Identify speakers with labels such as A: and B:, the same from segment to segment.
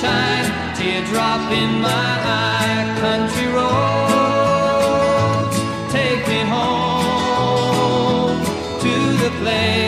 A: moonshine, teardrop in my eye, country roads, take me home to the place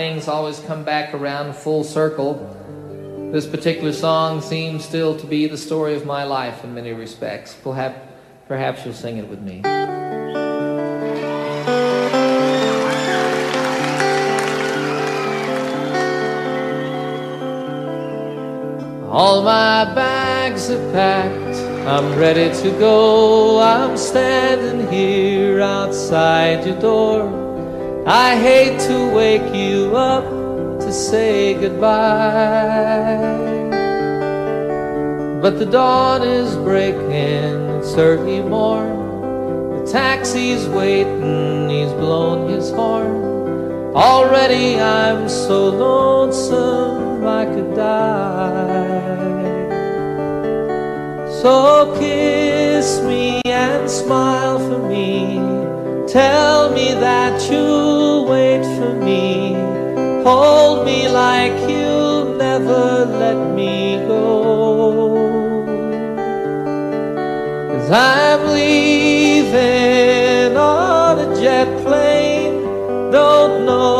A: Things always come back around full circle. This particular song seems still to be the story of my life in many respects. Perhaps, perhaps you'll sing it with me. All my bags are packed, I'm ready to go. I'm standing here outside your door. I hate to wake you up to say goodbye. But the dawn is breaking, it's early morn. The taxi's waiting, he's blown his horn. Already I'm so lonesome I could die. So kiss me and smile for me. Tell me that you'll wait for me. Hold me like you'll never let me go. Cause I'm leaving on a jet plane. Don't know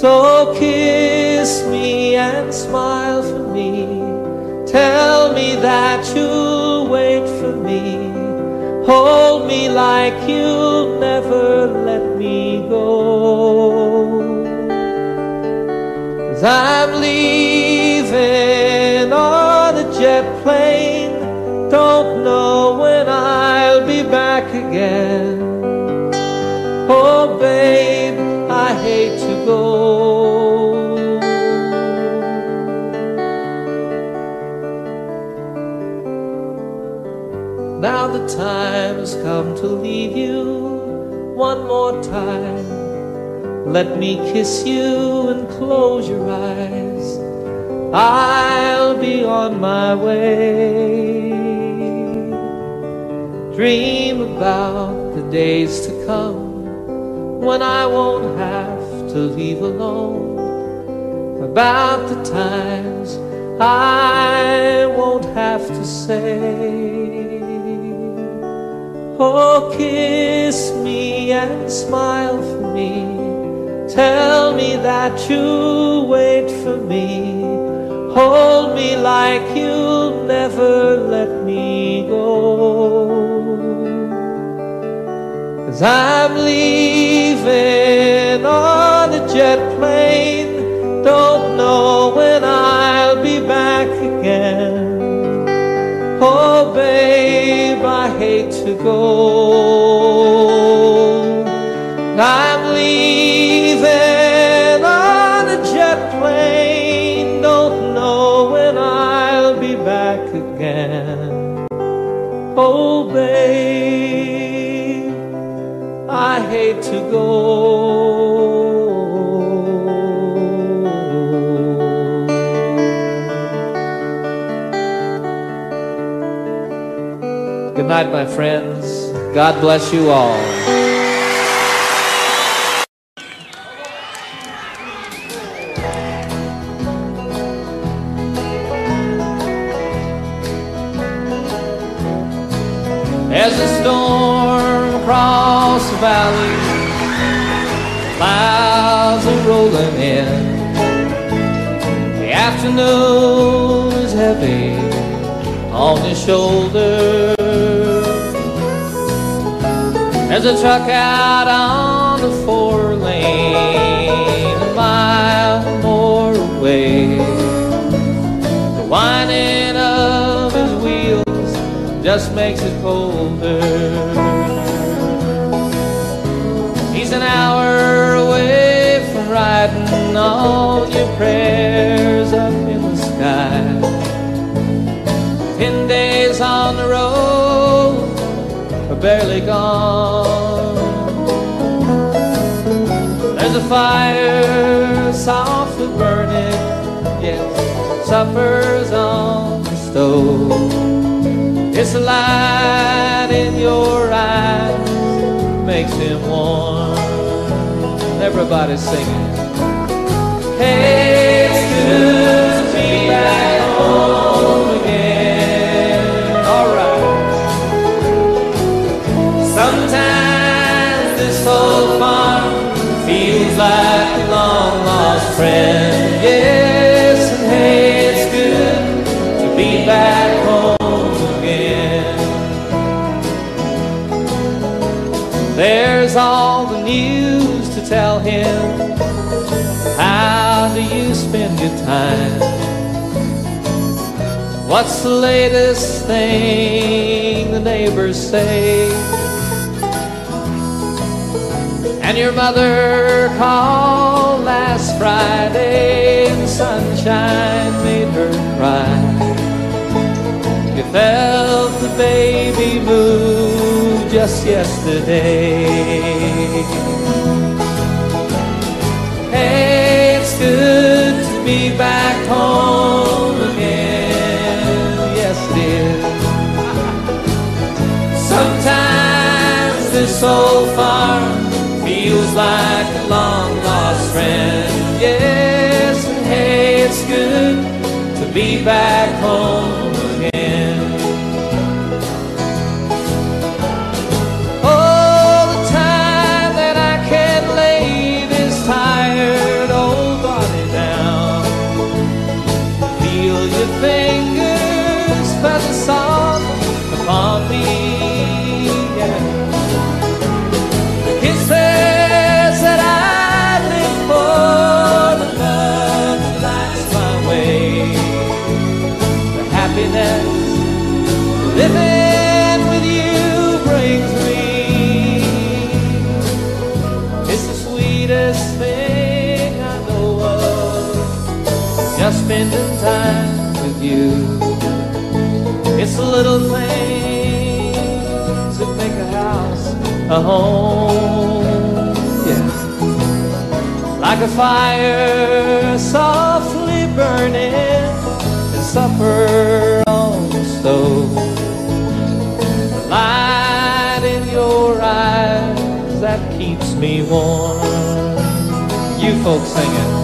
A: So kiss me and smile for me. Tell me that you'll wait for me. Hold me like you'll never let me go. Cause I'm leaving on a jet plane. Don't know when I'll be back again. Oh, babe, the time has come to leave you one more time. Let me kiss you and close your eyes. I'll be on my way. Dream about the days to come when I won't have to leave alone. About the times I won't have to say. Oh, kiss me and smile for me. Tell me that you'll wait for me. Hold me like you'll never let me go. Cause I'm leaving on a jet plane. Don't know when I'll be back again. Oh, babe, I hate to go. I'm leaving on a jet plane. Don't know when I'll be back again. Oh, babe, I hate to go. Good night, my friends. God bless you all. As the storm across the valley, clouds are rolling in. The afternoon is heavy on your shoulder. There's a truck out on the four lane, a mile more away. The whining of his wheels just makes it colder. He's an hour away from writing all your prayers up in the sky. Ten days on the barely gone. There's a fire softly burning, yes, supper's on the stove. It's a light in your eyes makes him warm. Everybody's singing. Hey, like a long lost friend. Yes, and hey, it's good to be back home again. There's all the news to tell him. How do you spend your time? What's the latest thing the neighbors say? And your mother called last Friday and sunshine made her cry. You felt the baby move just yesterday. Hey, it's good to be back home again. Yes, dear. Sometimes this old farm feels like a long lost friend. Yes, and hey, it's good to be back home with you. It's the little things that make a house a home. Yeah. Like a fire softly burning and supper on the stove. The light in your eyes that keeps me warm. You folks singing.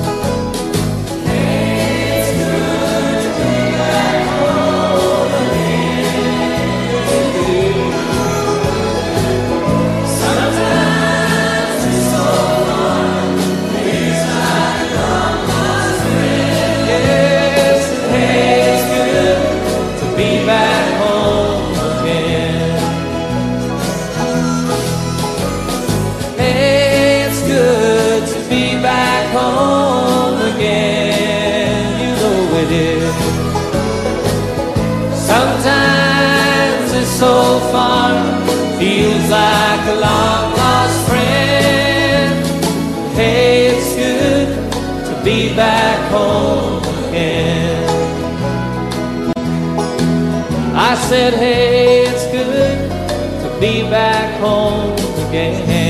A: Said, hey, it's good to be back home again.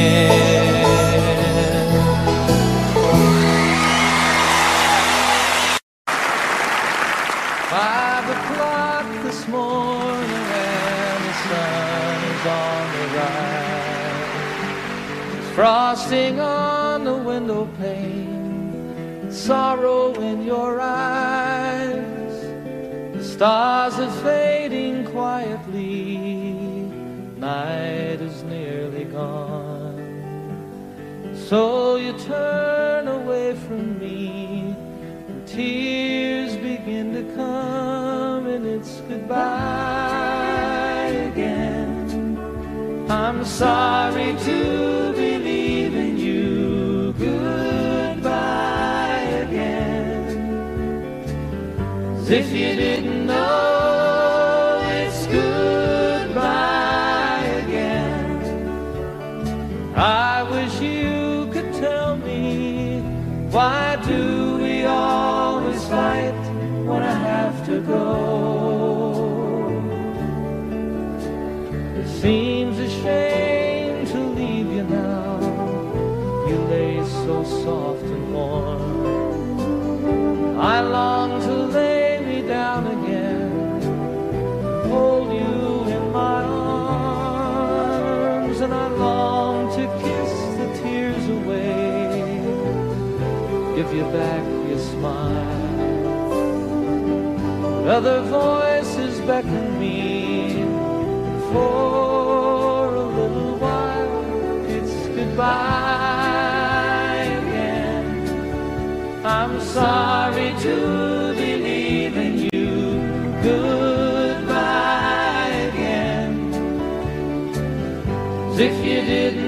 A: Seems a shame to leave you now. You lay so soft and warm. I long to lay me down again, hold you in my arms, and I long to kiss the tears away, give you back your smile. Other voices beckon for a little while. It's goodbye again. I'm sorry to be leaving you. Goodbye again. If you didn't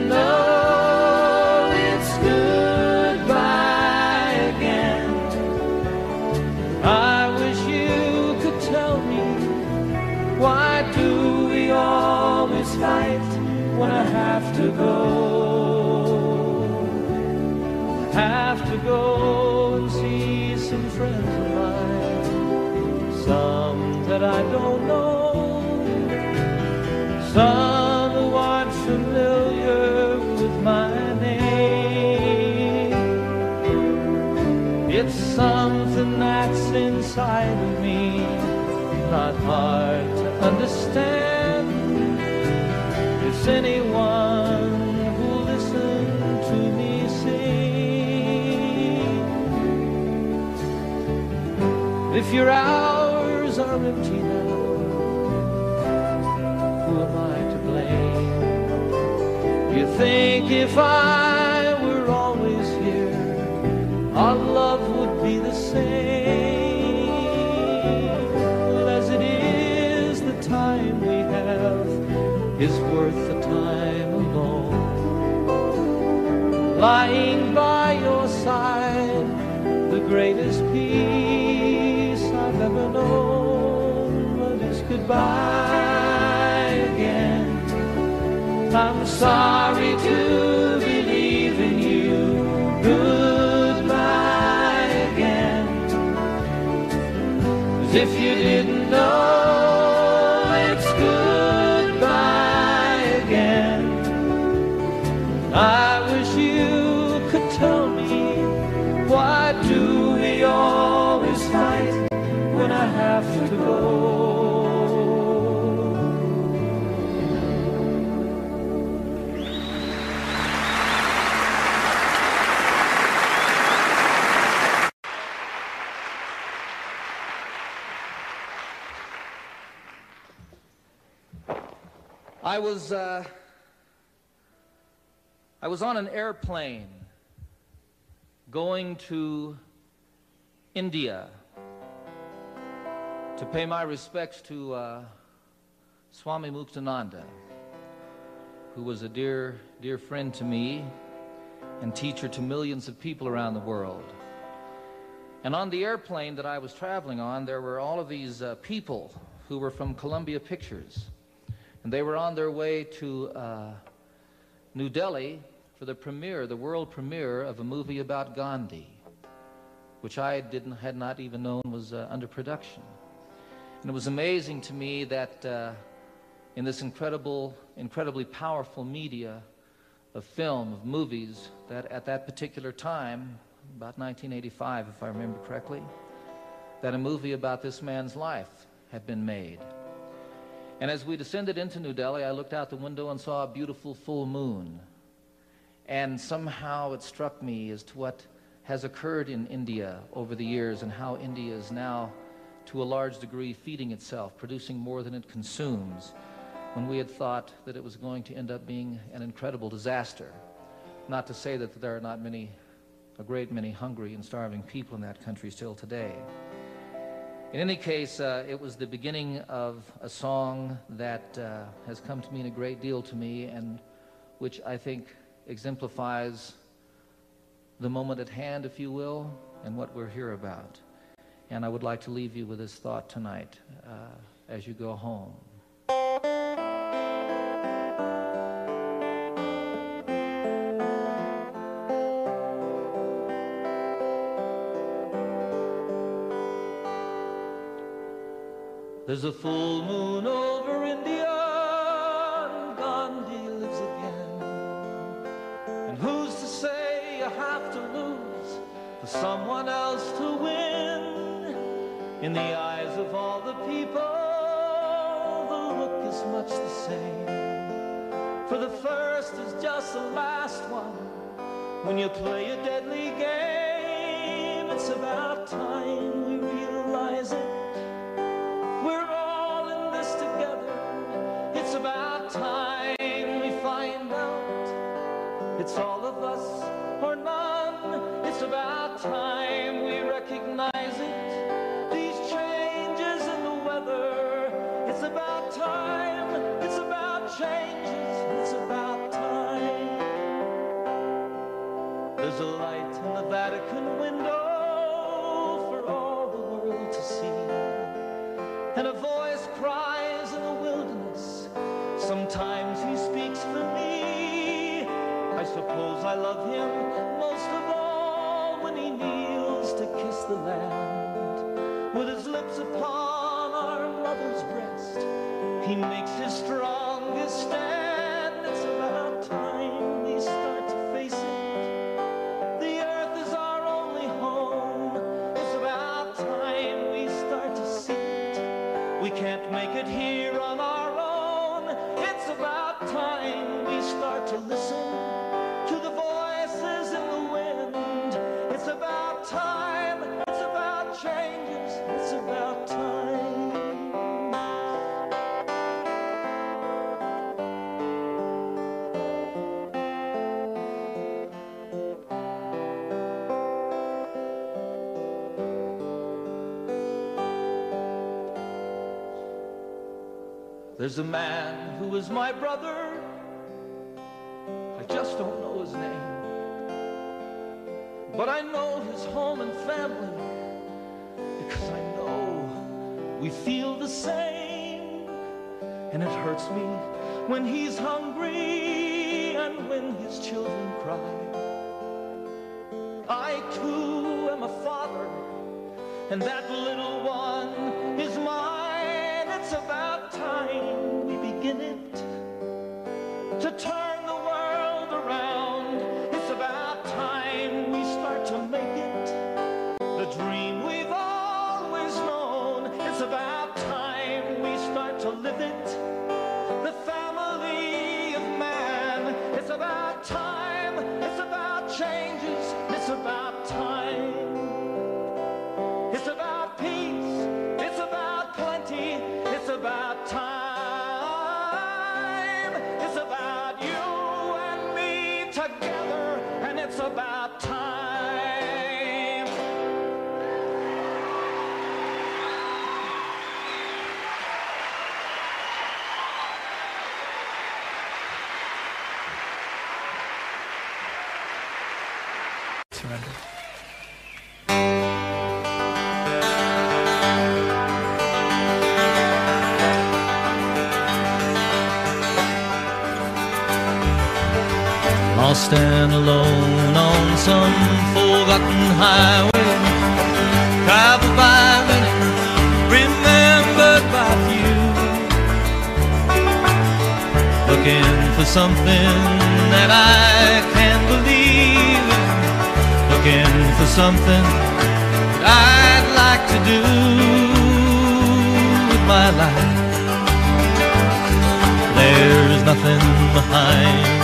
A: your hours are empty now, who am I to blame? You think if I goodbye again. I'm sorry to be leaving you. Goodbye again. As if you didn't I was uh, I was on an airplane going to India to pay my respects to uh, Swami Muktananda, who was a dear, dear friend to me and teacher to millions of people around the world. And on the airplane that I was traveling on, there were all of these uh, people who were from Columbia Pictures. And they were on their way to uh, New Delhi for the premiere, the world premiere of a movie about Gandhi, which I didn't, had not even known was uh, under production. And it was amazing to me that uh, in this incredible, incredibly powerful media of film, of movies, that at that particular time, about 1985, if I remember correctly, that a movie about this man's life had been made. And as we descended into New Delhi, I looked out the window and saw a beautiful full moon. And somehow it struck me as to what has occurred in India over the years and how India is now, to a large degree, feeding itself, producing more than it consumes, when we had thought that it was going to end up being an incredible disaster. Not to say that there are not many, a great many hungry and starving people in that country still today. In any case, uh, it was the beginning of a song that uh, has come to mean a great deal to me and which I think exemplifies the moment at hand, if you will, and what we're here about. And I would like to leave you with this thought tonight uh, as you go home. There's a full moon over India, and Gandhi lives again. And who's to say you have to lose for someone else to win? In the eyes of all the people, the look is much the same. For the first is just the last one. When you play a deadly game, it's about time we realize it. Time we find out. It's all love him most of all when he kneels to kiss the land. With his lips upon our mother's breast, he makes his strongest stand. There's a man who is my brother. I just don't know his name. But I know his home and family because I know we feel the same. And it hurts me when he's hungry and when his children cry. I too am a father, and that
B: stand alone on some forgotten highway, traveled by many, remembered by few,
A: looking for something that I can't believe in, looking for something that I'd like to do with my life. There's nothing behind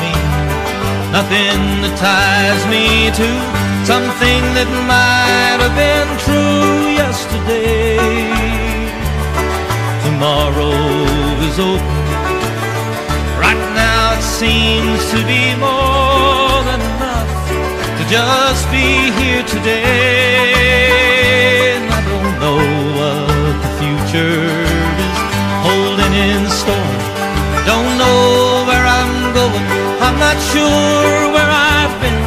A: nothing that ties me to something that might have been true yesterday. Tomorrow is open. Right now it seems to be more than enough to just be here today. And I don't know what the future is holding in store. Not sure where I've been.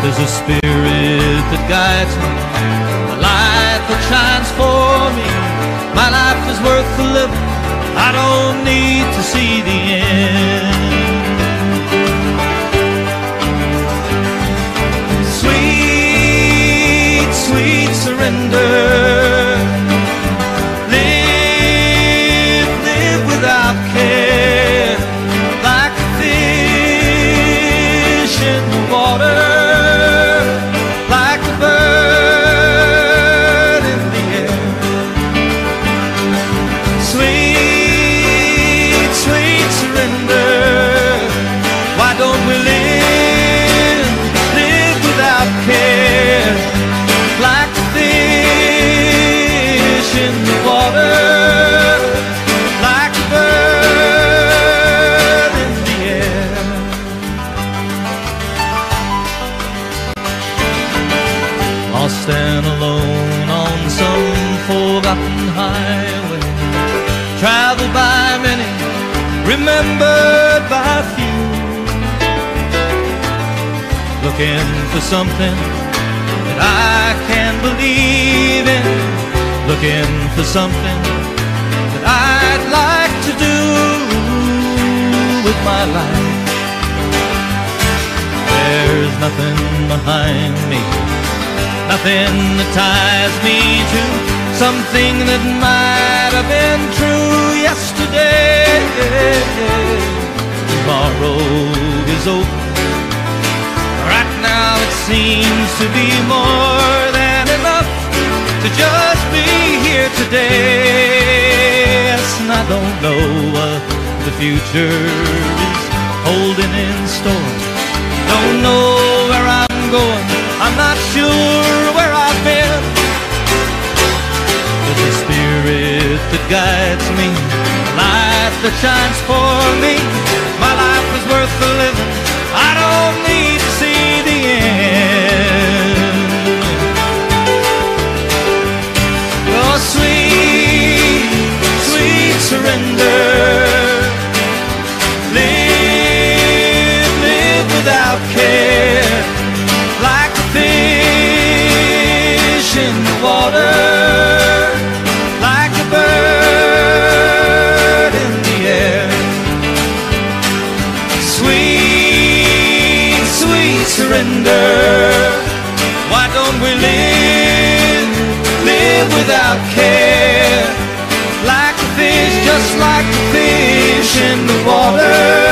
A: There's a spirit that guides me, a light that shines for me. My life is worth living. I don't need to see the end. Sweet, sweet surrender. For something that I can believe in, looking for something that I'd like to do with my life. There's nothing behind me, nothing that ties me to something that might have been true yesterday. Tomorrow is open. Now it seems to be more than enough to just be here today. Yes, and I don't know what the future is holding in store. Don't know where I'm going. I'm not sure where I've been. There's a spirit that guides me, a light that shines for me. My life is worth the living. I don't need surrender. Live, live without care, like a fish in the water, like a bird in the air. Sweet, sweet surrender. Why don't we live, live without care? Just like a fish in the water.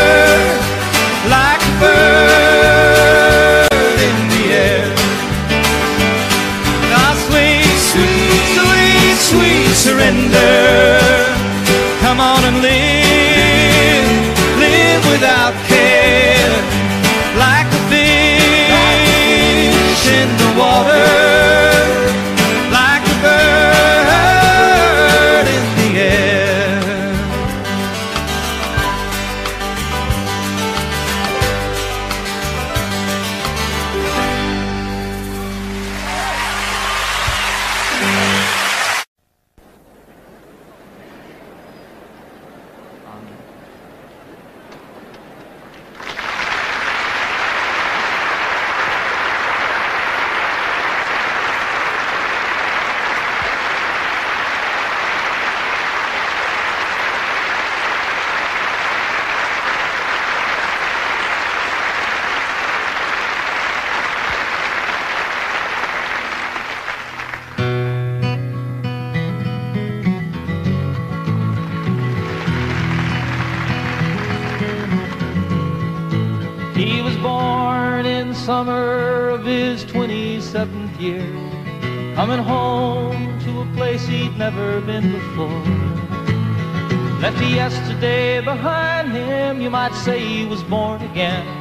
A: Summer of his 27th year, coming home to a place he'd never been before. Left yesterday behind him, you might say he was born again.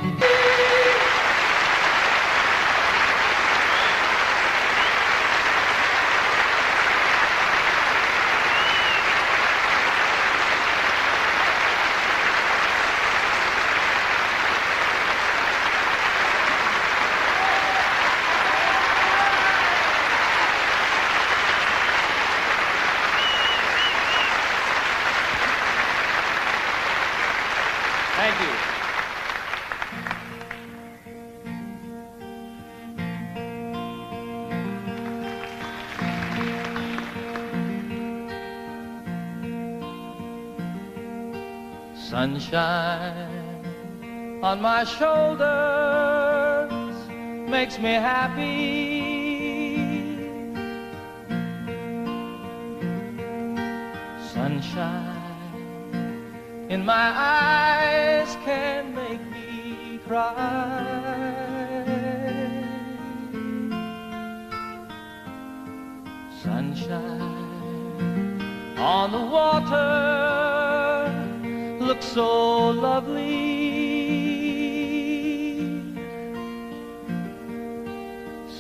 A: Sunshine on my shoulders makes me happy. Sunshine in my eyes can make me cry. Sunshine on the water looks so lovely.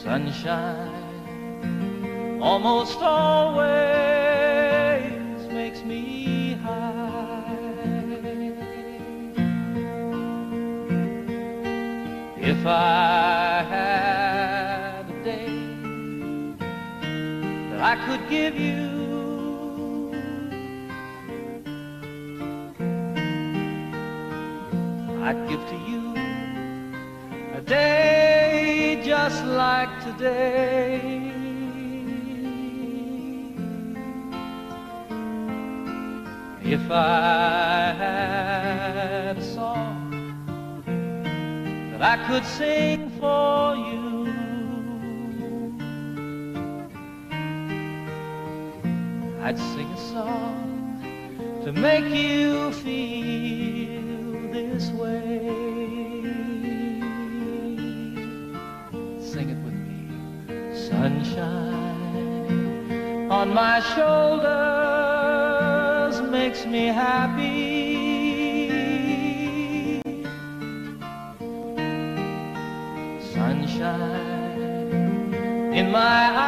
A: Sunshine almost always makes me high. If I had a day that I could give you, I'd give to you a day just like today. If I had a song that I could sing for you, I'd sing a song to make you feel this way. Sing it with me. Sunshine on my shoulders makes me happy. Sunshine in my eyes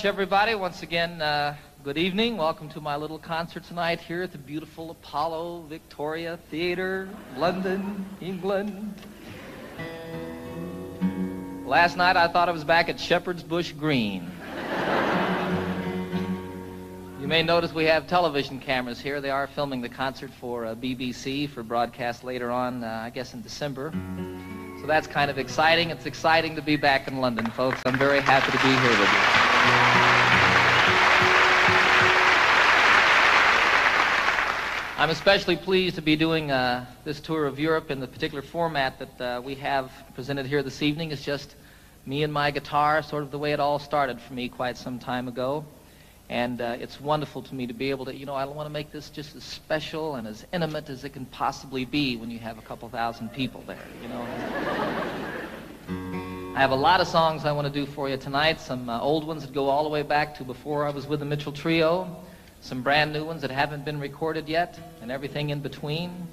A: much, everybody. Once again, uh, good evening. Welcome to my little concert tonight here at the beautiful Apollo Victoria Theatre, London, England. Last night I thought I was back at Shepherd's Bush Green. You may notice we have television cameras here. They are filming the concert for uh, BBC for broadcast later on, uh, I guess in December. So that's kind of exciting. It's exciting to be back in London, folks. I'm very happy to be here with you. I'm especially pleased to be doing uh, this tour of Europe in the particular format that uh, we have presented here this evening. It's just me and my guitar, sort of the way it all started for me quite some time ago. And uh, it's wonderful to me to be able to, you know, I want to make this just as special and as intimate as it can possibly be when you have a couple thousand people there, you know. I have a lot of songs I want to do for you tonight, some uh, old ones that go all the way back to before I was with the Mitchell Trio, some brand new ones that haven't been recorded yet, and everything in between.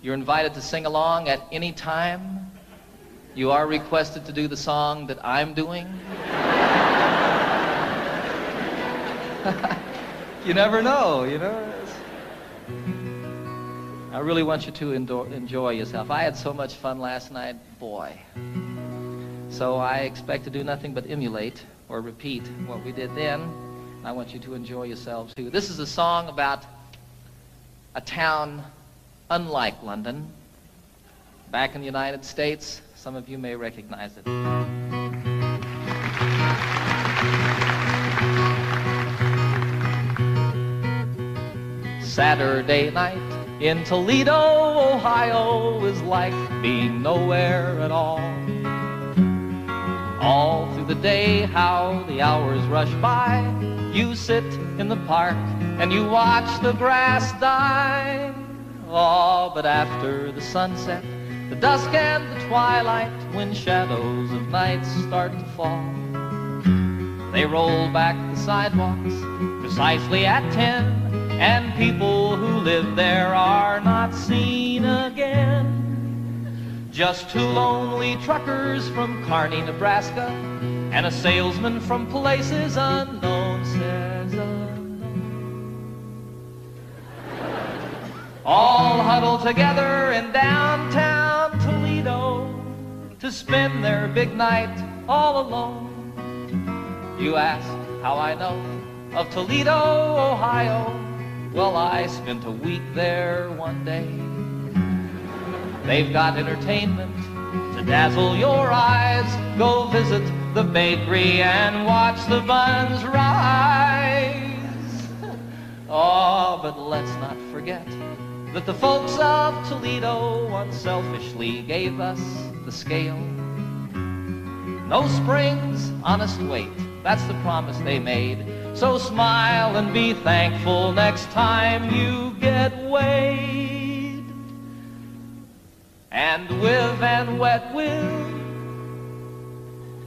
A: You're invited to sing along at any time. You are requested to do the song that I'm doing. you never know, you know. I really want you to enjoy yourself. I had so much fun last night, boy. So I expect to do nothing but emulate or repeat what we did then. I want you to enjoy yourselves too. This is a song about a town unlike London. Back in the United States, some of you may recognize it. Saturday night in Toledo, Ohio is like being nowhere at all. All through the day, how the hours rush by. You sit in the park and you watch the grass die. Oh, but after the sunset, the dusk and the twilight, when shadows of night start to fall, they roll back the sidewalks precisely at ten and people who live there are not seen again. Just two lonely truckers from Kearney, Nebraska, and a salesman from places unknown says unknown. All huddled together in downtown Toledo to spend their big night all alone. You ask how I know of Toledo, Ohio. Well, I spent a week there one day. They've got entertainment to dazzle your eyes. Go visit the bakery and watch the buns rise. Oh, but let's not forget that the folks of Toledo unselfishly gave us the scale. No springs, honest weight. That's the promise they made. So smile and be thankful next time you get weighed. And with and wet will.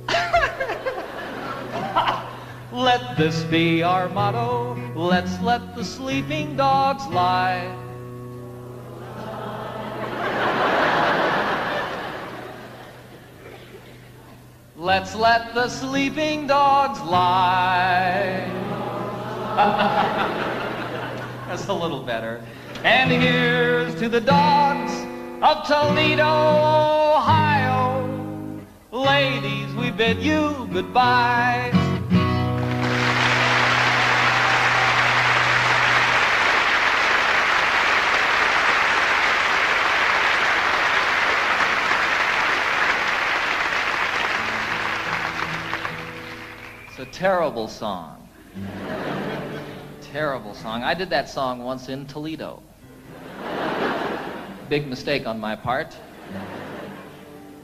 A: let this be our motto. Let's let the sleeping dogs lie. Let's let the sleeping dogs lie. That's a little better. And here's to the dogs of Toledo, Ohio. Ladies, we bid you goodbye. It's a terrible song. terrible song. I did that song once in Toledo. Big mistake on my part.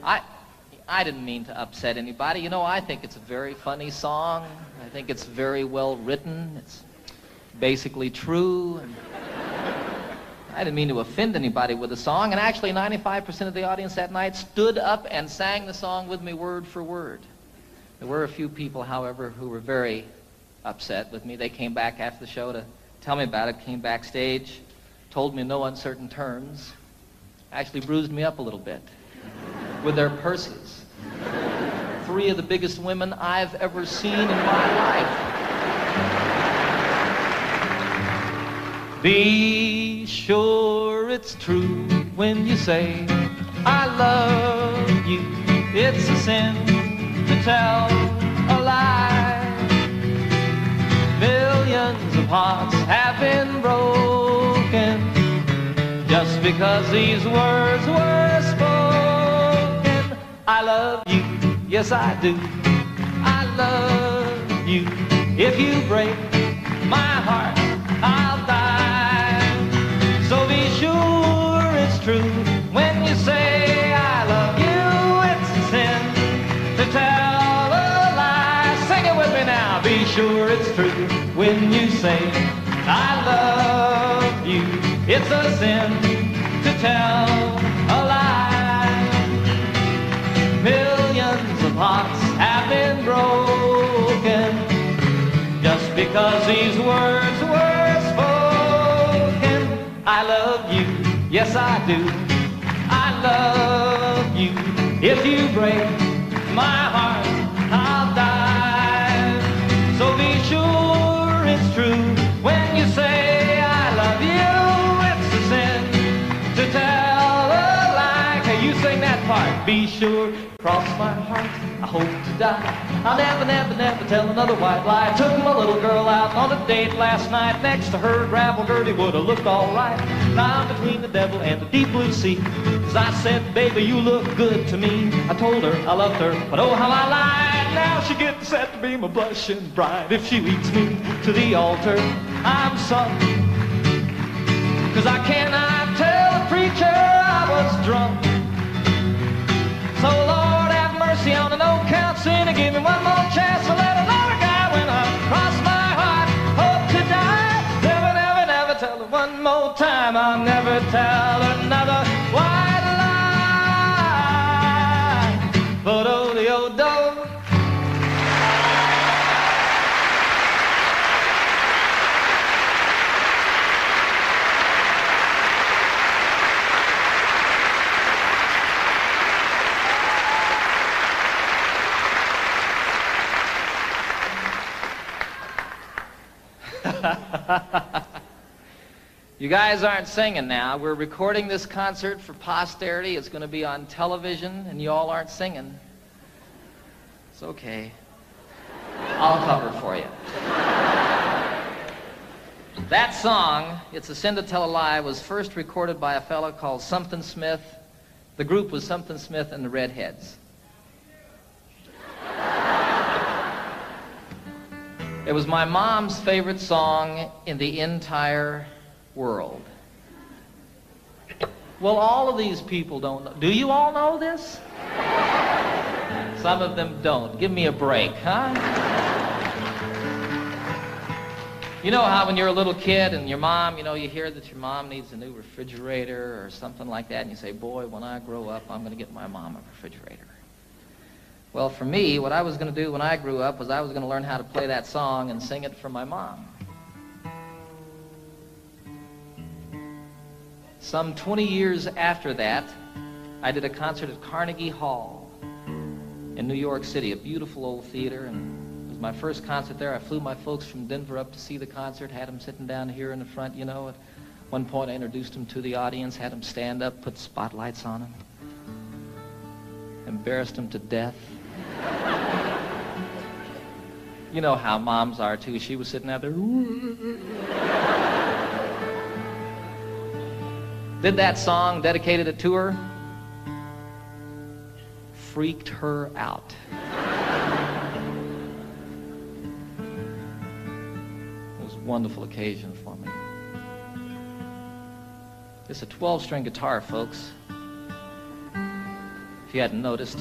A: I, I didn't mean to upset anybody. You know, I think it's a very funny song. I think it's very well written. It's basically true. I didn't mean to offend anybody with the song. And actually, 95% of the audience that night stood up and sang the song with me word for word. There were a few people, however, who were very upset with me. They came back after the show to tell me about it, came backstage, told me in no uncertain terms, actually bruised me up a little bit with their purses. Three of the biggest women I've ever seen in my life. Be sure it's true when you say, I love you. It's a sin to tell a lie. Millions of hearts have been broken because these words were spoken. I love you, yes I do. I love you. If you break my heart, I'll die. So be sure it's true when you say I love you. It's a sin to tell a lie. Sing it with me now. Be sure it's true when you say I love you. It's a sin tell a lie. Millions of hearts have been broken just because these words were spoken. I love you, yes I do. I love you. If you break my heart, sure, cross my heart. I hope to die. I'll never, never, never tell another white lie. Took my little girl out on a date last night. Next to her, gravel Gertie would have looked alright. Now I'm between the devil and the deep blue sea. As I said, baby, you look good to me. I told her I loved her, but oh how I lied. Now she gets set to be my blushing bride. If she leads me to the altar, I'm sunk. Cause I cannot tell the preacher I was drunk. Sinner. Give me one more You guys aren't singing now. We're recording this concert for posterity. It's going to be on television, and you all aren't singing. It's okay. I'll cover for you. That song, It's a Sin to Tell a Lie, was first recorded by a fellow called Something Smith. The group was Something Smith and the Redheads. It was my mom's favorite song in the entire world. Well, all of these people don't know. Do you all know this? Some of them don't. Give me a break, huh? You know how when you're a little kid and your mom, you know, you hear that your mom needs a new refrigerator or something like that, and you say, boy, when I grow up, I'm going to get my mom a refrigerator. Well, for me, what I was going to do when I grew up was I was going to learn how to play that song and sing it for my mom. Some 20 years after that, I did a concert at Carnegie Hall in New York City, a beautiful old theater, and it was my first concert there. I flew my folks from Denver up to see the concert, had them sitting down here in the front, you know. At one point, I introduced them to the audience, had them stand up, put spotlights on them, embarrassed them to death. You know how moms are, too. She was sitting out there. Did that song, dedicated it to her. Freaked her out. It was a wonderful occasion for me. It's a 12-string guitar, folks. If you hadn't noticed.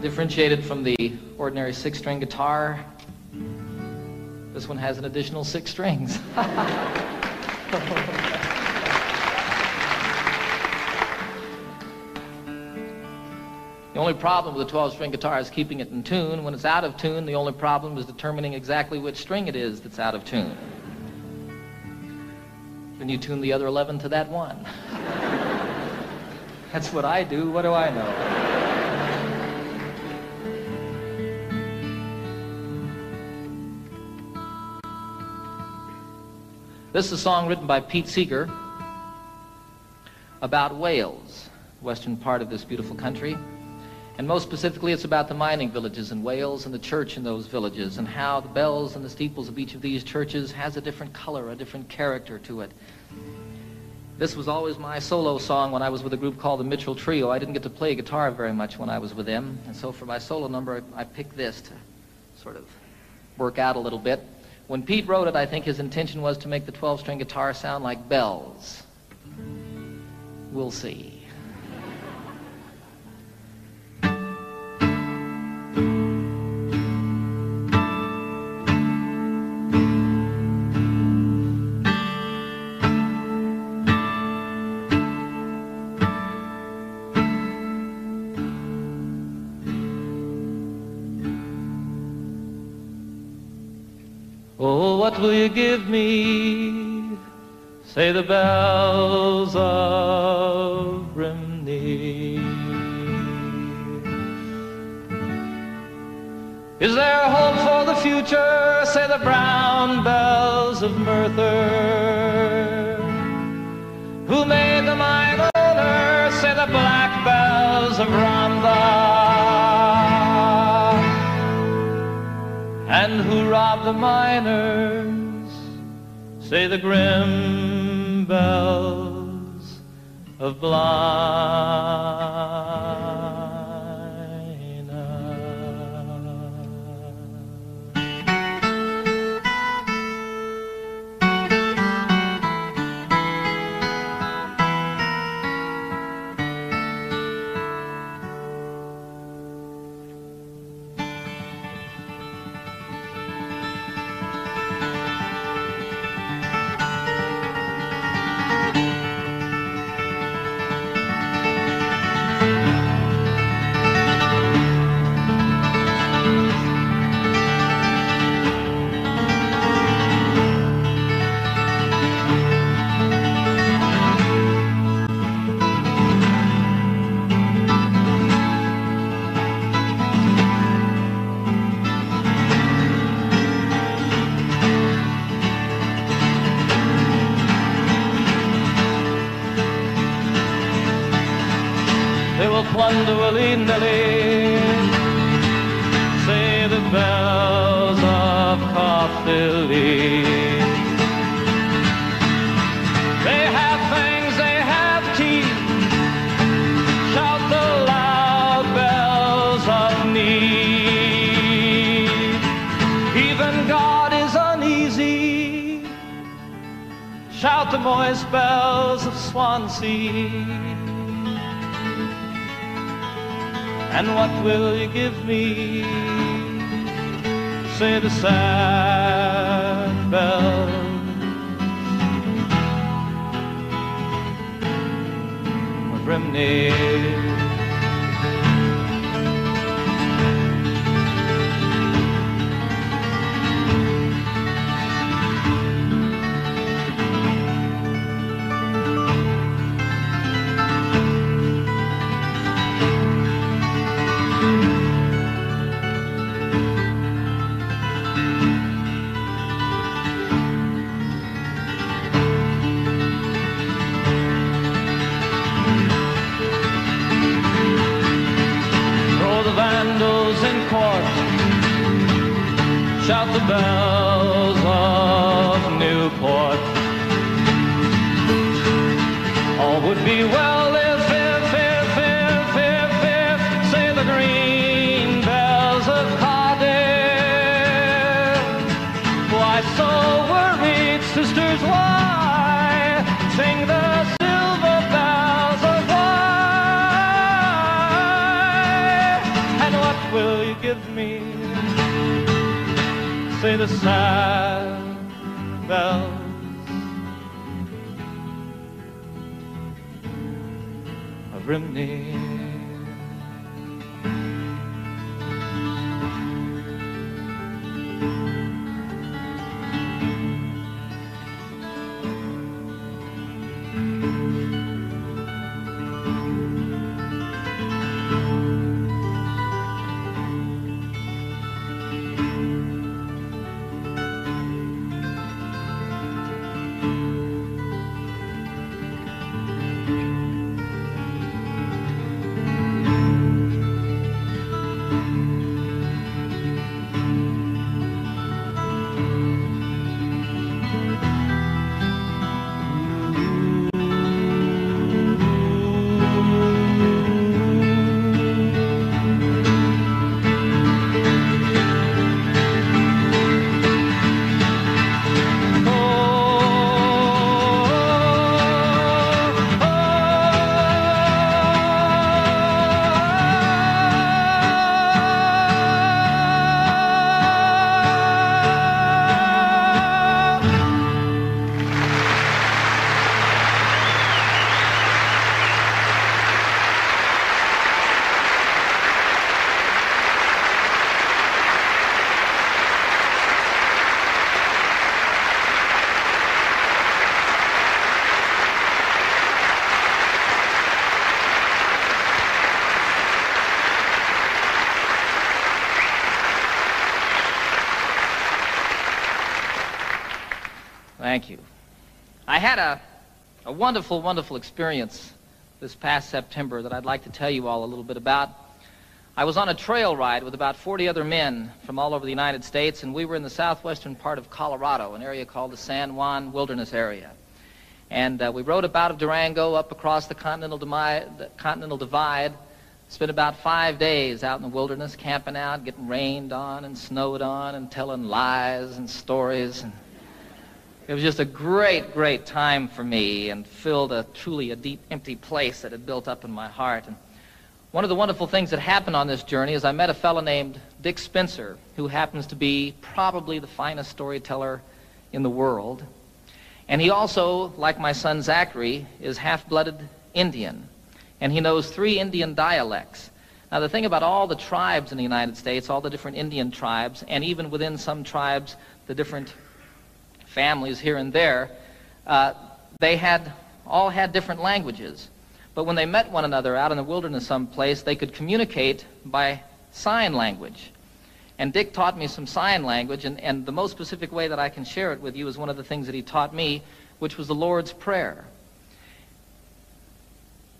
A: Differentiated from the ordinary six-string guitar, this one has an additional six strings. The only problem with a 12-string guitar is keeping it in tune. When it's out of tune, the only problem is determining exactly which string it is that's out of tune. Then you tune the other 11 to that one. that's what I do. What do I know? This is a song written by Pete Seeger about Wales, the western part of this beautiful country. And most specifically, it's about the mining villages in Wales and the church in those villages and how the bells and the steeples of each of these churches has a different color, a different character to it. This was always my solo song when I was with a group called the Mitchell Trio. I didn't get to play guitar very much when I was with them. And so for my solo number, I picked this to sort of work out a little bit. When Pete wrote it, I think his intention was to make the 12-string guitar sound like bells. We'll see. Will you give me? Say the bells of Rhymney. Is there hope for the future? Say the brown bells of Merthyr. Who made the mine? Say the black bells of Rhondda. And who robbed the miners? Say the grim bells of Blaina. The moist bells of Swansea and what will you give me? Say the sad bells of The bells of Newport. All would be well the sad bells of Rhymney. Thank you. I had a, a wonderful, wonderful experience this past September that I'd like to tell you all a little bit about. I was on a trail ride with about 40 other men from all over the United States, and we were in the southwestern part of Colorado, an area called the San Juan Wilderness Area. And uh, we rode about out of Durango up across the Continental, the Continental Divide, spent about five days out in the wilderness, camping out, getting rained on and snowed on, and telling lies and stories. And it was just a great, great time for me and filled a truly a deep, empty place that had built up in my heart. And one of the wonderful things that happened on this journey is I met a fellow named Dick Spencer, who happens to be probably the finest storyteller in the world. And he also, like my son Zachary, is half-blooded Indian. And he knows three Indian dialects. Now, the thing about all the tribes in the United States, all the different Indian tribes, and even within some tribes, the different families here and there, uh, they had all had different languages. But when they met one another out in the wilderness someplace, they could communicate by sign language. And Dick taught me some sign language, and, and the most specific way that I can share it with you is one of the things that he taught me, which was the Lord's Prayer.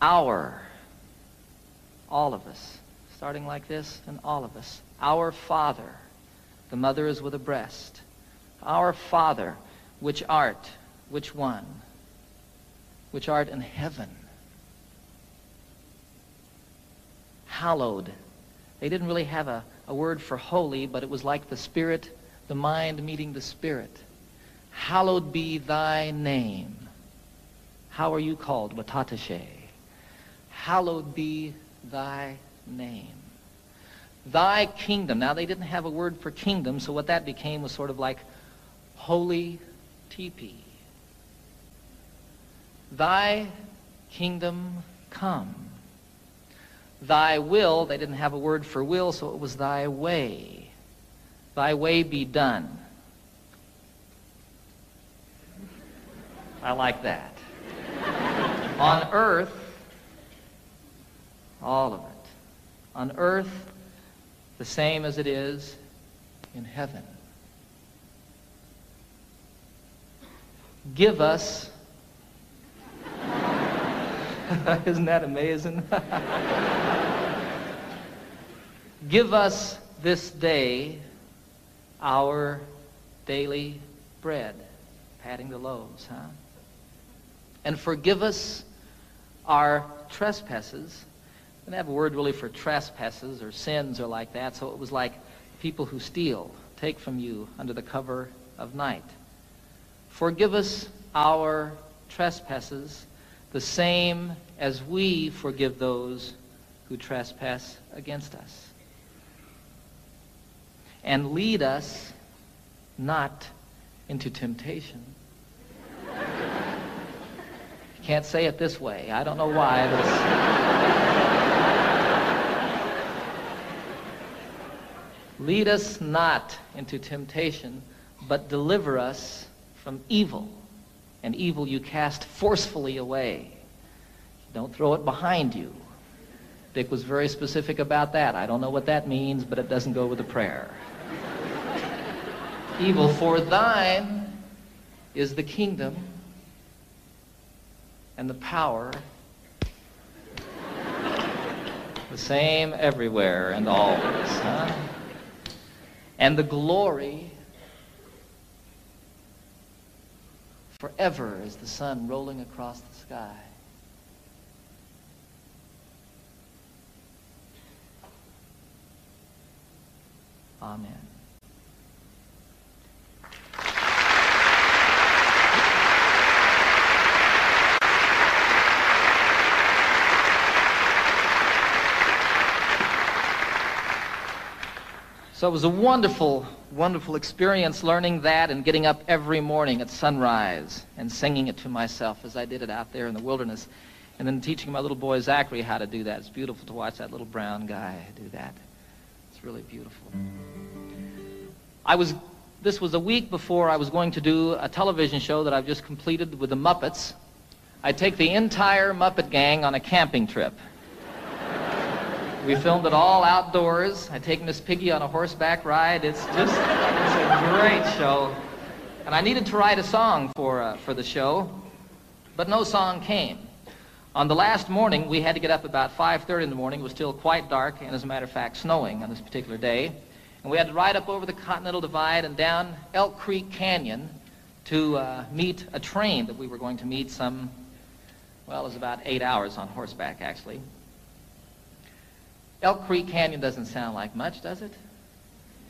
A: Our, all of us, starting like this, and all of us, our Father, the mother is with a breast. Our Father, which art, which one? Which art in heaven. Hallowed. They didn't really have a, a word for holy, but it was like the Spirit, the mind meeting the Spirit. Hallowed be thy name. How are you called? Watatashe. Hallowed be thy name. Thy kingdom. Now, they didn't have a word for kingdom, so what that became was sort of like holy teepee. Thy kingdom come. Thy will, they didn't have a word for will, so it was thy way. Thy way be done. I like that. On earth, all of it. On earth, the same as it is in heaven. Give us. Isn't that amazing? Give us this day our daily bread. Patting the loaves, huh? And forgive us our trespasses. Didn't have a word really for trespasses or sins or like that, so it was like people who steal, take from you under the cover of night. Forgive us our trespasses, the same as we forgive those who trespass against us. And lead us not into temptation. Can't say it this way. I don't know why. Lead us not into temptation, but deliver us from evil. And evil you cast forcefully away. Don't throw it behind you. Dick was very specific about that. I don't know what that means, but it doesn't go with the prayer. evil, for thine is the kingdom and the power the same everywhere and always, huh? And the glory forever as the sun rolling across the sky. Amen. So it was a wonderful, wonderful experience learning that and getting up every morning at sunrise and singing it to myself as I did it out there in the wilderness. And then teaching my little boy Zachary how to do that. It's beautiful to watch that little brown guy do that. It's really beautiful. I was, this was a week before I was going to do a television show that I've just completed with the Muppets. I take the entire Muppet gang on a camping trip. We filmed it all outdoors. I take Miss Piggy on a horseback ride. It's just, it's a great show. And I needed to write a song for, uh, for the show, but no song came. On the last morning, we had to get up about 5.30 in the morning. It was still quite dark, and as a matter of fact, snowing on this particular day. And we had to ride up over the Continental Divide and down Elk Creek Canyon to uh, meet a train that we were going to meet some, well, it was about eight hours on horseback, actually. Elk Creek Canyon doesn't sound like much, does it?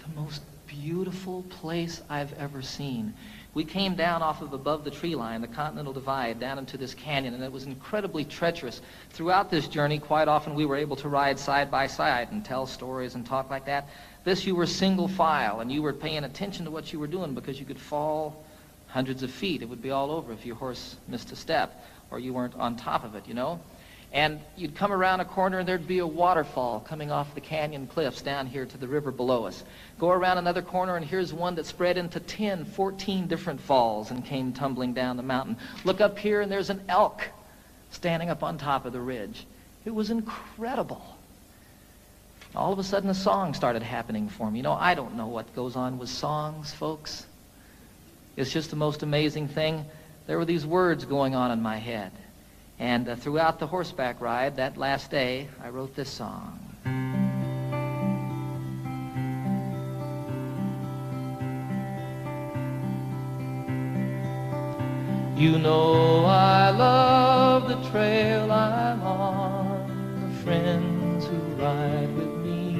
A: The most beautiful place I've ever seen. We came down off of above the tree line, the Continental Divide, down into this canyon, and it was incredibly treacherous. Throughout this journey, quite often we were able to ride side by side and tell stories and talk like that. This, you were single file, and you were paying attention to what you were doing because you could fall hundreds of feet. It would be all over if your horse missed a step or you weren't on top of it, you know? And you'd come around a corner and there'd be a waterfall coming off the canyon cliffs down here to the river below us. Go around another corner and here's one that spread into 10, 14 different falls and came tumbling down the mountain. Look up here and there's an elk standing up on top of the ridge. It was incredible. All of a sudden a song started happening for me. You know, I don't know what goes on with songs, folks. It's just the most amazing thing. There were these words going on in my head. And uh, throughout the horseback ride that last day, I wrote this song. You know I love the trail I'm on, the friends who ride with me,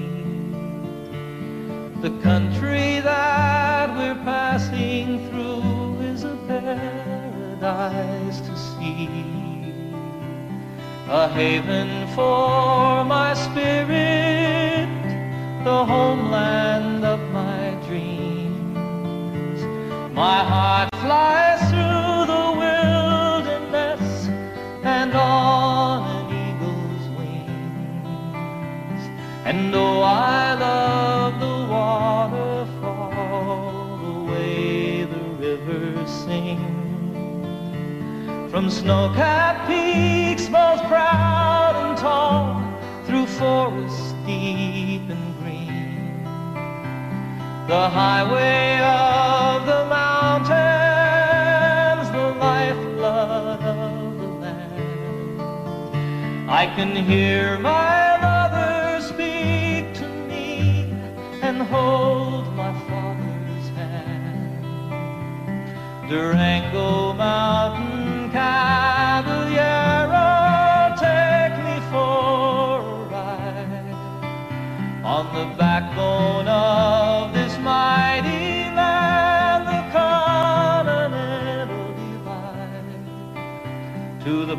A: the country that we're passing through is a paradise to see a haven for my spirit, the homeland of my dreams. My heart flies through the wilderness and on an eagle's wings. And though I love the waterfall, the way the river sings, from snow-capped The highway of the mountains, the lifeblood of the land. I can hear my mother speak to me and hold my father's hand. Durango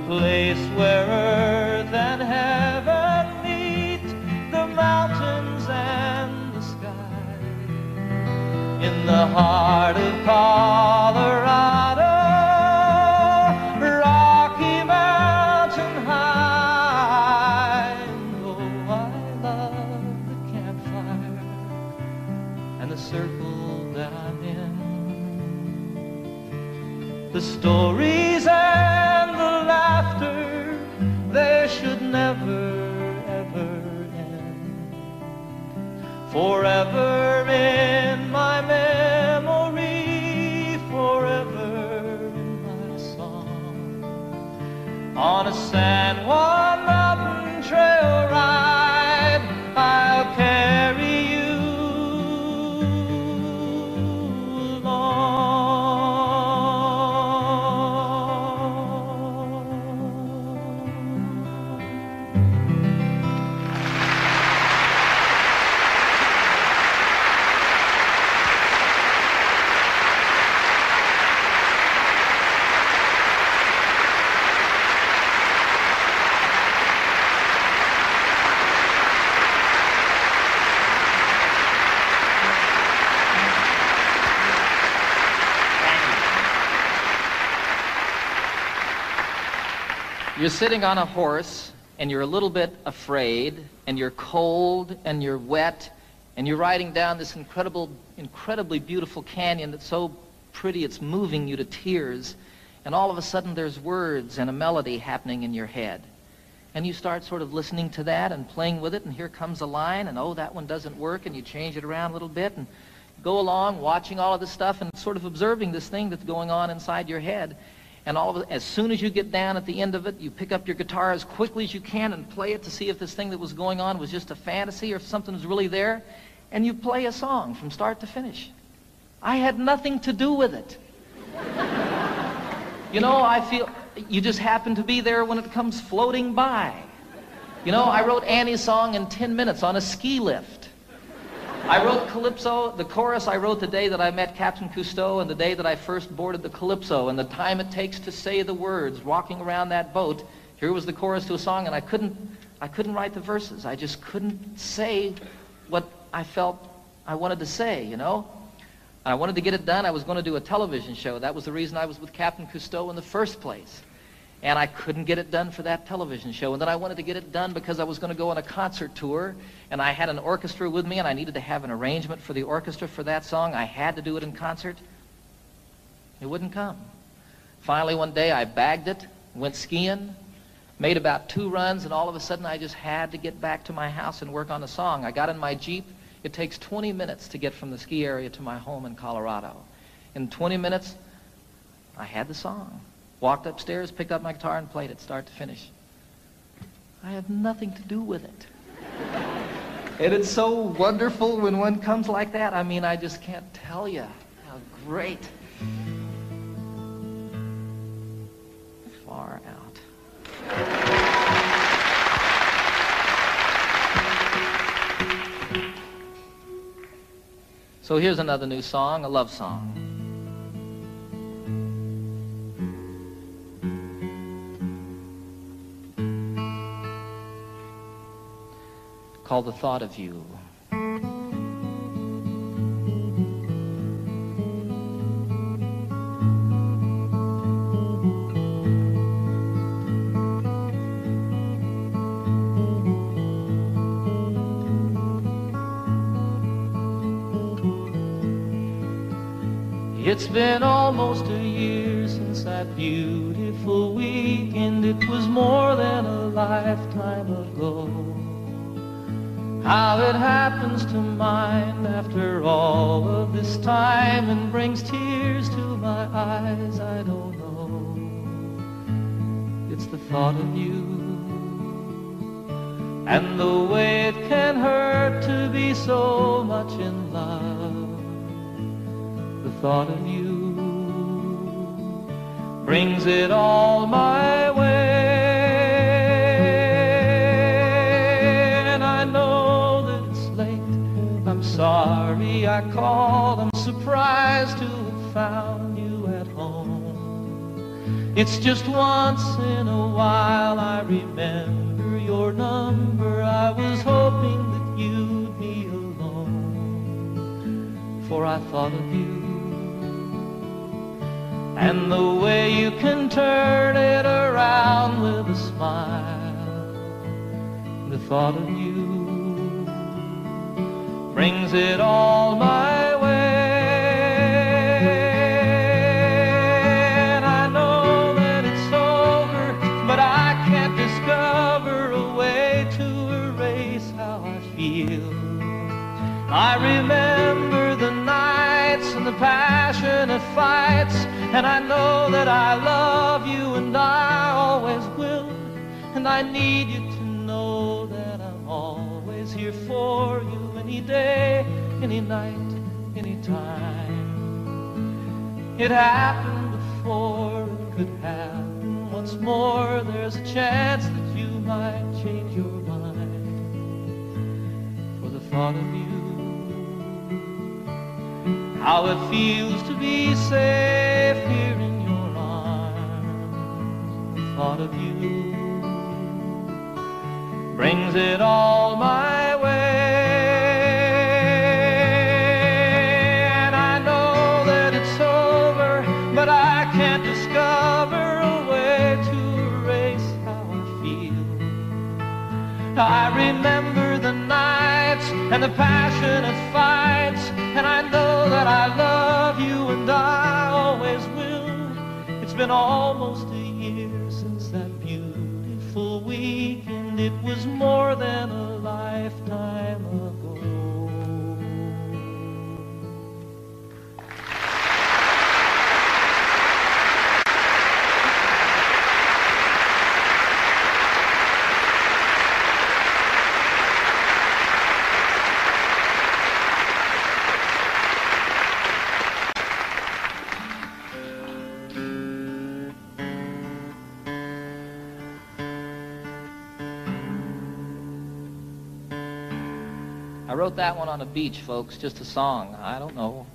A: place where earth and heaven meet, the mountains and the sky, in the heart of Colorado. Sitting on a horse and you're a little bit afraid and you're cold and you're wet and you're riding down this incredible, incredibly beautiful canyon that's so pretty it's moving you to tears. And all of a sudden there's words and a melody happening in your head. And you start sort of listening to that and playing with it and here comes a line and oh, that one doesn't work and you change it around a little bit and go along watching all of this stuff and sort of observing this thing that's going on inside your head. And all of as soon as you get down at the end of it, you pick up your guitar as quickly as you can and play it to see if this thing that was going on was just a fantasy or if something was really there. And you play a song from start to finish. I had nothing to do with it. you know, I feel you just happen to be there when it comes floating by. You know, I wrote Annie's song in 10 minutes on a ski lift. I wrote Calypso, the chorus I wrote the day that I met Captain Cousteau and the day that I first boarded the Calypso and the time it takes to say the words walking around that boat. Here was the chorus to a song and I couldn't, I couldn't write the verses. I just couldn't say what I felt I wanted to say, you know? I wanted to get it done. I was going to do a television show. That was the reason I was with Captain Cousteau in the first place. And I couldn't get it done for that television show. And then I wanted to get it done because I was going to go on a concert tour. And I had an orchestra with me, and I needed to have an arrangement for the orchestra for that song. I had to do it in concert. It wouldn't come. Finally, one day, I bagged it, went skiing, made about two runs, and all of a sudden, I just had to get back to my house and work on the song. I got in my Jeep. It takes 20 minutes to get from the ski area to my home in Colorado. In 20 minutes, I had the song. Walked upstairs, picked up my guitar, and played it start to finish. I had nothing to do with it. and it's so wonderful when one comes like that. I mean, I just can't tell you how great. Far out. So here's another new song, a love song. Called The Thought of You. It's been almost a year since that beautiful weekend. It was more than a lifetime ago. How it happens to mind after all of this time and brings tears to my eyes, I don't know. It's the thought of you and the way it can hurt to be so much in love. The thought of you brings it all my way. I called. I'm surprised to have found you at home. It's just once in a while I remember your number. I was hoping that you'd be alone. For I thought of you and the way you can turn it around with a smile. The thought of you brings it all my way. And I know that it's over, but I can't discover a way to erase how I feel. I remember the nights and the passionate fights, and I know that I love you and I always will. And I need you to know that I'm always here for you any day, any night, any time. It happened before, it could happen once more. There's a chance that you might change your mind for the thought of you how it feels to be safe here in your arms. The thought of you brings it all my way. I remember the nights and the passionate fights, and I know that I love you and I always will. It's been almost a year since that beautiful weekend. It was more than a lifetime wrote that one on a beach, folks, just a song. I don't know.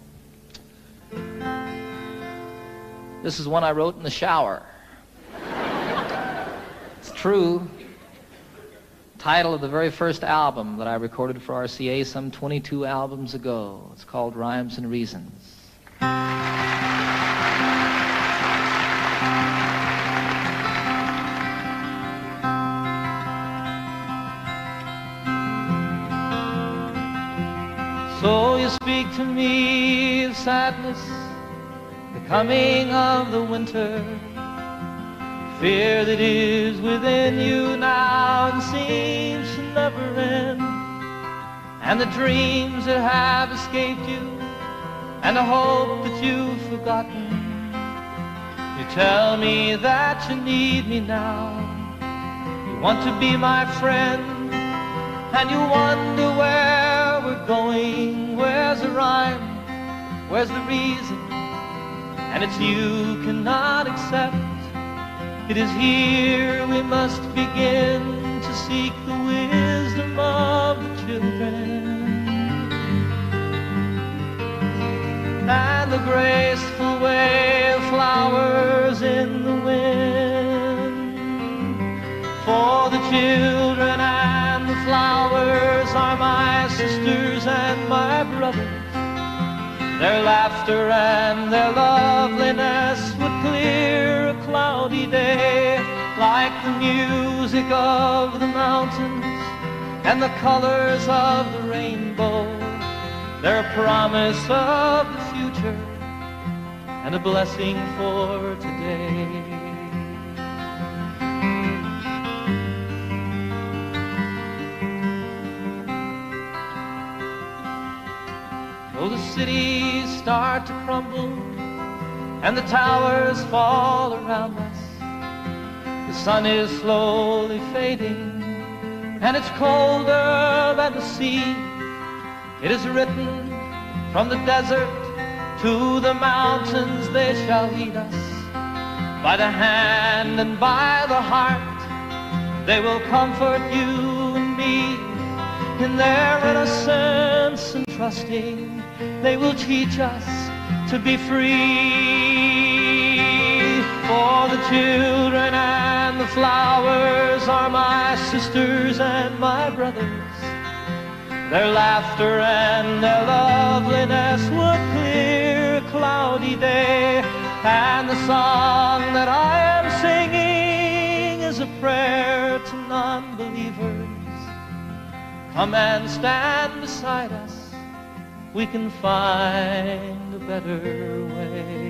A: This is one I wrote in the shower. it's true. Title of the very first album that I recorded for RCA some 22 albums ago. It's called Rhymes and Reasons. Speak to me of sadness, the coming of the winter, fear that is within you now and seems to never end, and the dreams that have escaped you, and the hope that you've forgotten. You tell me that you need me now, you want to be my friend, and you wonder where we're going? Where's the rhyme? Where's the reason? And it's you cannot accept. It is here we must begin to seek the wisdom of the children. And the graceful way of flowers in the wind. For the children flowers are my sisters and my brothers. Their laughter and their loveliness would clear a cloudy day like the music of the mountains and the colors of the rainbow. They're a promise of the future and a blessing for today. Though the cities start to crumble and the towers fall around us, the sun is slowly fading and it's colder than the sea. It is written from the desert to the mountains they shall lead us by the hand and by the heart. They will comfort you and me in their innocence trusting. They will teach us to be free. For the children and the flowers are my sisters and my brothers. Their laughter and their loveliness would clear a cloudy day. And the song that I am singing is a prayer to non-believers. Come and stand beside us. We can find a better way.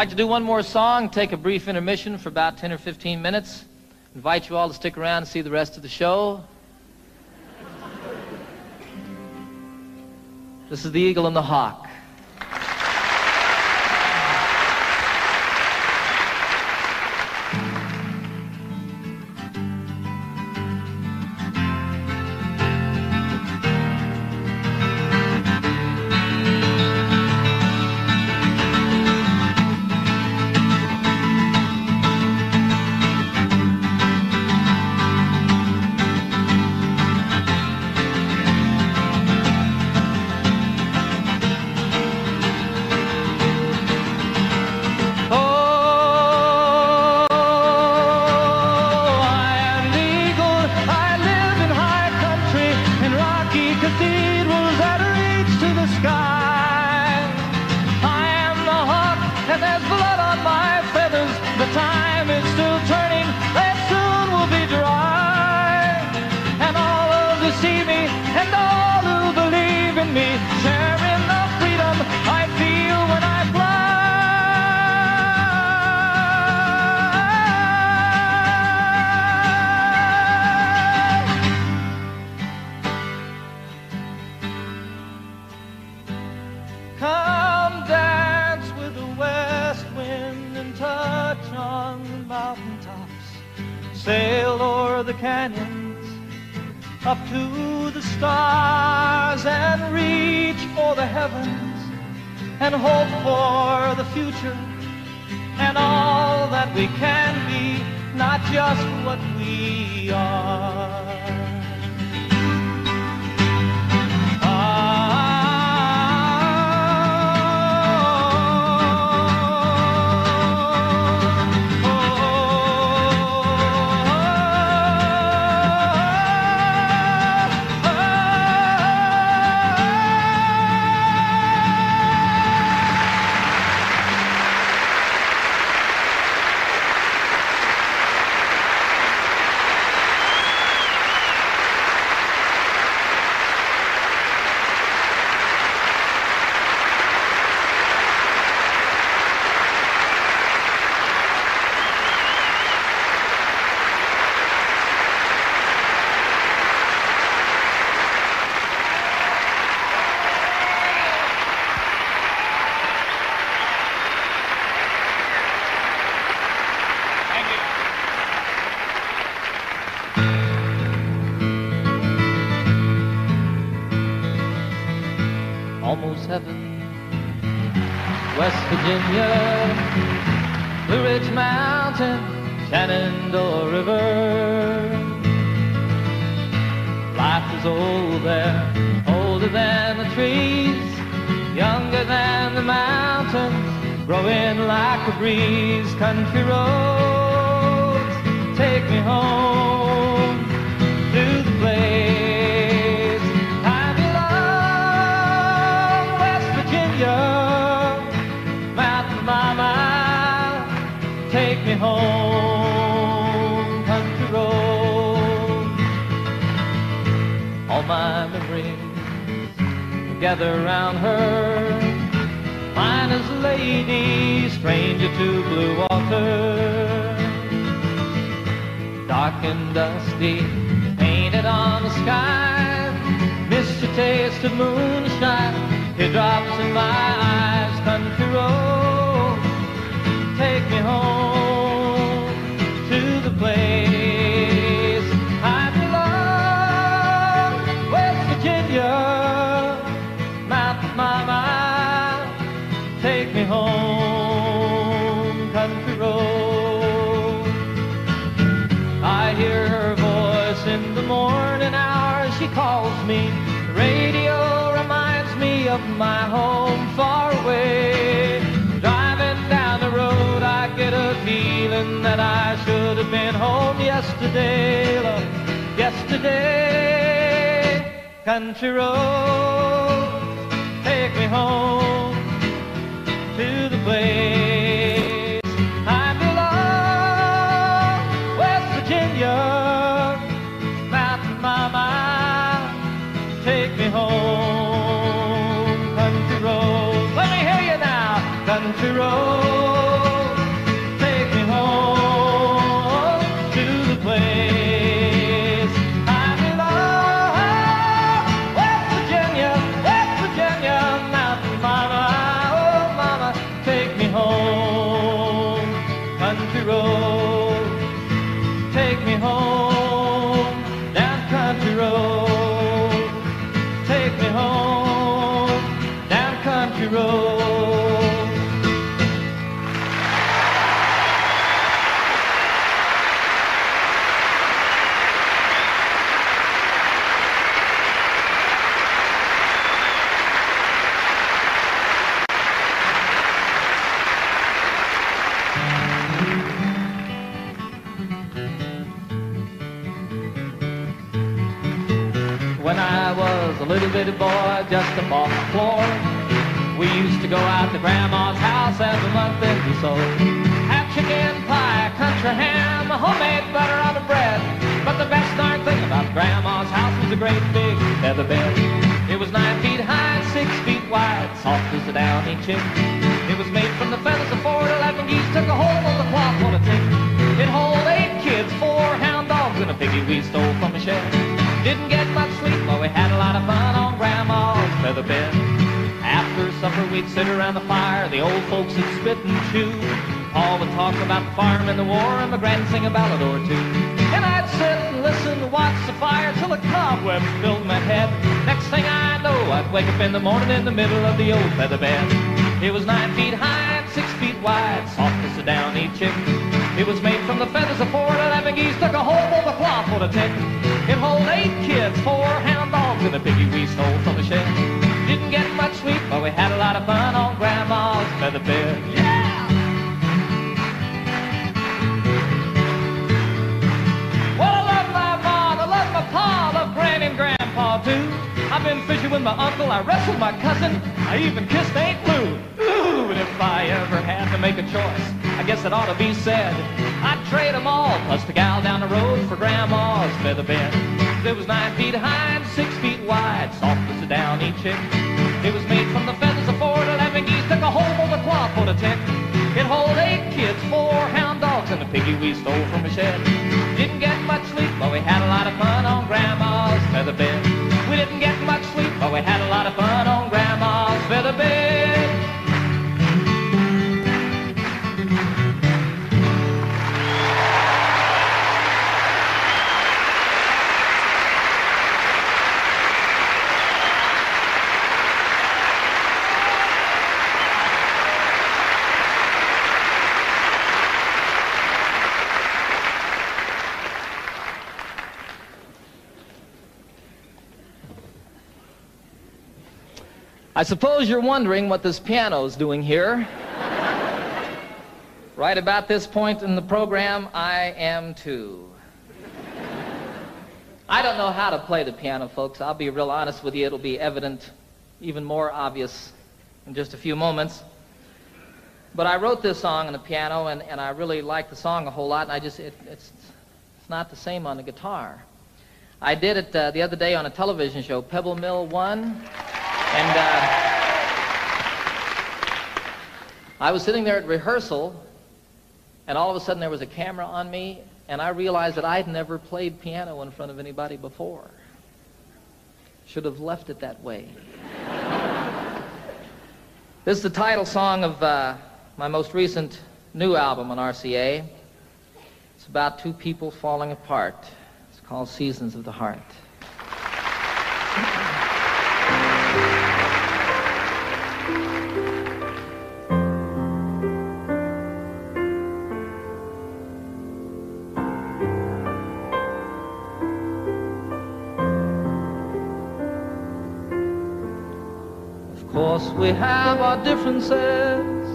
A: Like to do one more song, take a brief intermission for about 10 or 15 minutes. Invite you all to stick around and see the rest of the show. This is the Eagle and the Hawk.
B: Sail o'er the canyons up to the stars and reach for the heavens and hope for the future and all that we can be, not just what we are.
A: In the morning hours. She calls me. The radio reminds me of my home far away. Driving down the road, I get a feeling that I should have been home yesterday. Love, yesterday. Country road, take me home to the place Grandma's house every month and we sold half chicken pie, country ham, homemade butter on the bread. But the best darn thing about Grandma's house was a great big feather bed. It was nine feet high, six feet wide, soft as a downy chick. It was made from the feathers of four to eleven geese, took a hold on the cloth on a tick. It hold eight kids, four hound dogs, and a piggy we stole from a shed. Didn't get much sleep, but we had a lot of fun on Grandma's feather bed. After supper, we'd sit around the fire, the old folks would spit and chew. Paul would talk about the farm and the war, and my grand sing a ballad or two. And I'd sit and listen to watch the fire till the cobwebs filled my head. Next thing I know, I'd wake up in the morning in the middle of the old feather bed. It was nine feet high and six feet wide, soft as a downy chick. It was made from the feathers of four eleven geese, took a whole bowl of cloth for the tick. It hold eight kids, four hound dogs, and a piggy we stole from the shed. Didn't get much sleep, but we had a lot of fun on Grandma's feather bed. Yeah! Well, I love my mom, I love my pa, I love Granny and Grandpa too. I've been fishing with my uncle, I wrestled my cousin, I even kissed Aunt Lou. Ooh, and if I ever had to make a choice, I guess it ought to be said. I'd trade 'em all, plus the gal down the road for Grandma's feather bed. It was nine feet high and six feet wide, soft as a downy chick. It was made from the feathers of four to eleven geese, took a whole bowl the cloth for the tent. It hold eight kids, four hound dogs, and a piggy we stole from a shed. Didn't get much sleep, but we had a lot of fun on Grandma's feather bed. We didn't get much sleep, but we had a lot of fun on Grandma's feather bed. I suppose you're wondering what this piano's doing here. right about this point in the program, I am too. I don't know how to play the piano, folks. I'll be real honest with you. It'll be evident, even more obvious, in just a few moments. But I wrote this song on the piano, and, and I really like the song a whole lot, and I just, it, it's, it's not the same on the guitar. I did it uh, the other day on a television show, Pebble Mill 1. And uh, I was sitting there at rehearsal, and all of a sudden there was a camera on me, and I realized that I'd never played piano in front of anybody before. Should have left it that way. this is the title song of uh, my most recent new album on RCA. It's about two people falling apart. It's called Seasons of the Heart. Have our differences.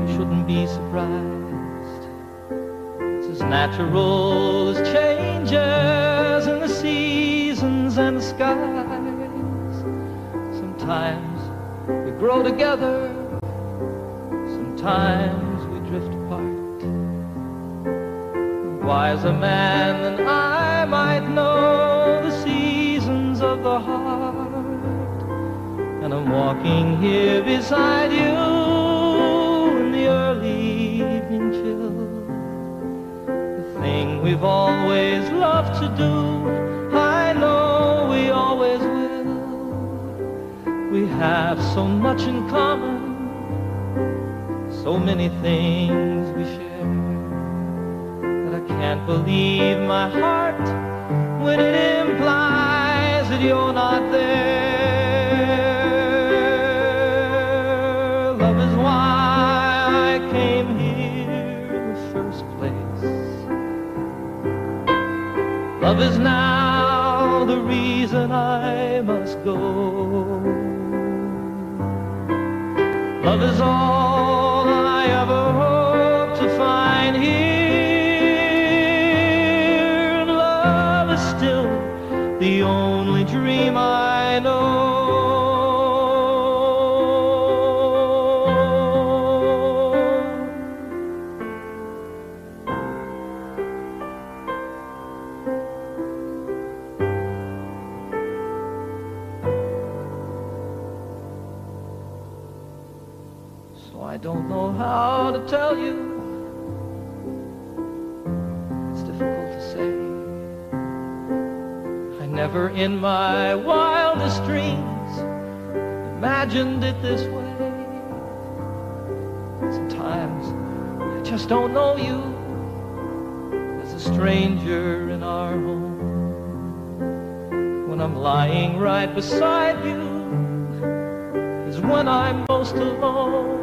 A: You shouldn't be surprised. It's as natural as changes in the seasons and the skies. Sometimes we grow together, sometimes we drift apart. Wiser man than I might know the seasons of the heart. And I'm walking here beside you in the early evening chill. The thing we've always loved to do, I know we always will. We have so much in common, so many things we share. That I can't believe my heart when it implies that you're not there. Love is now the reason I must go. Love is all in my wildest dreams imagined it this way. Sometimes I just don't know you as a stranger in our home. When I'm lying right beside you is when I'm most alone.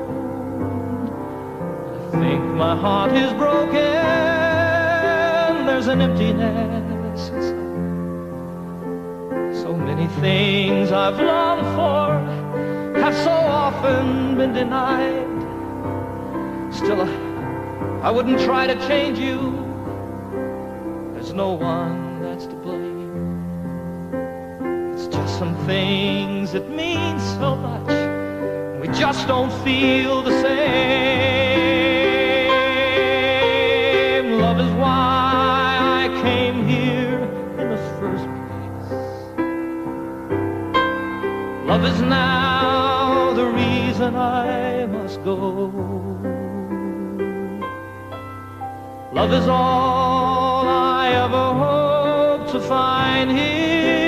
A: I think my heart is broken. There's an emptiness things I've longed for have so often been denied. Still, I, I wouldn't try to change you. There's no one that's to blame. It's just some things that mean so much. We just don't feel the same. Is now the reason I must go. Love is all I ever hope to find here.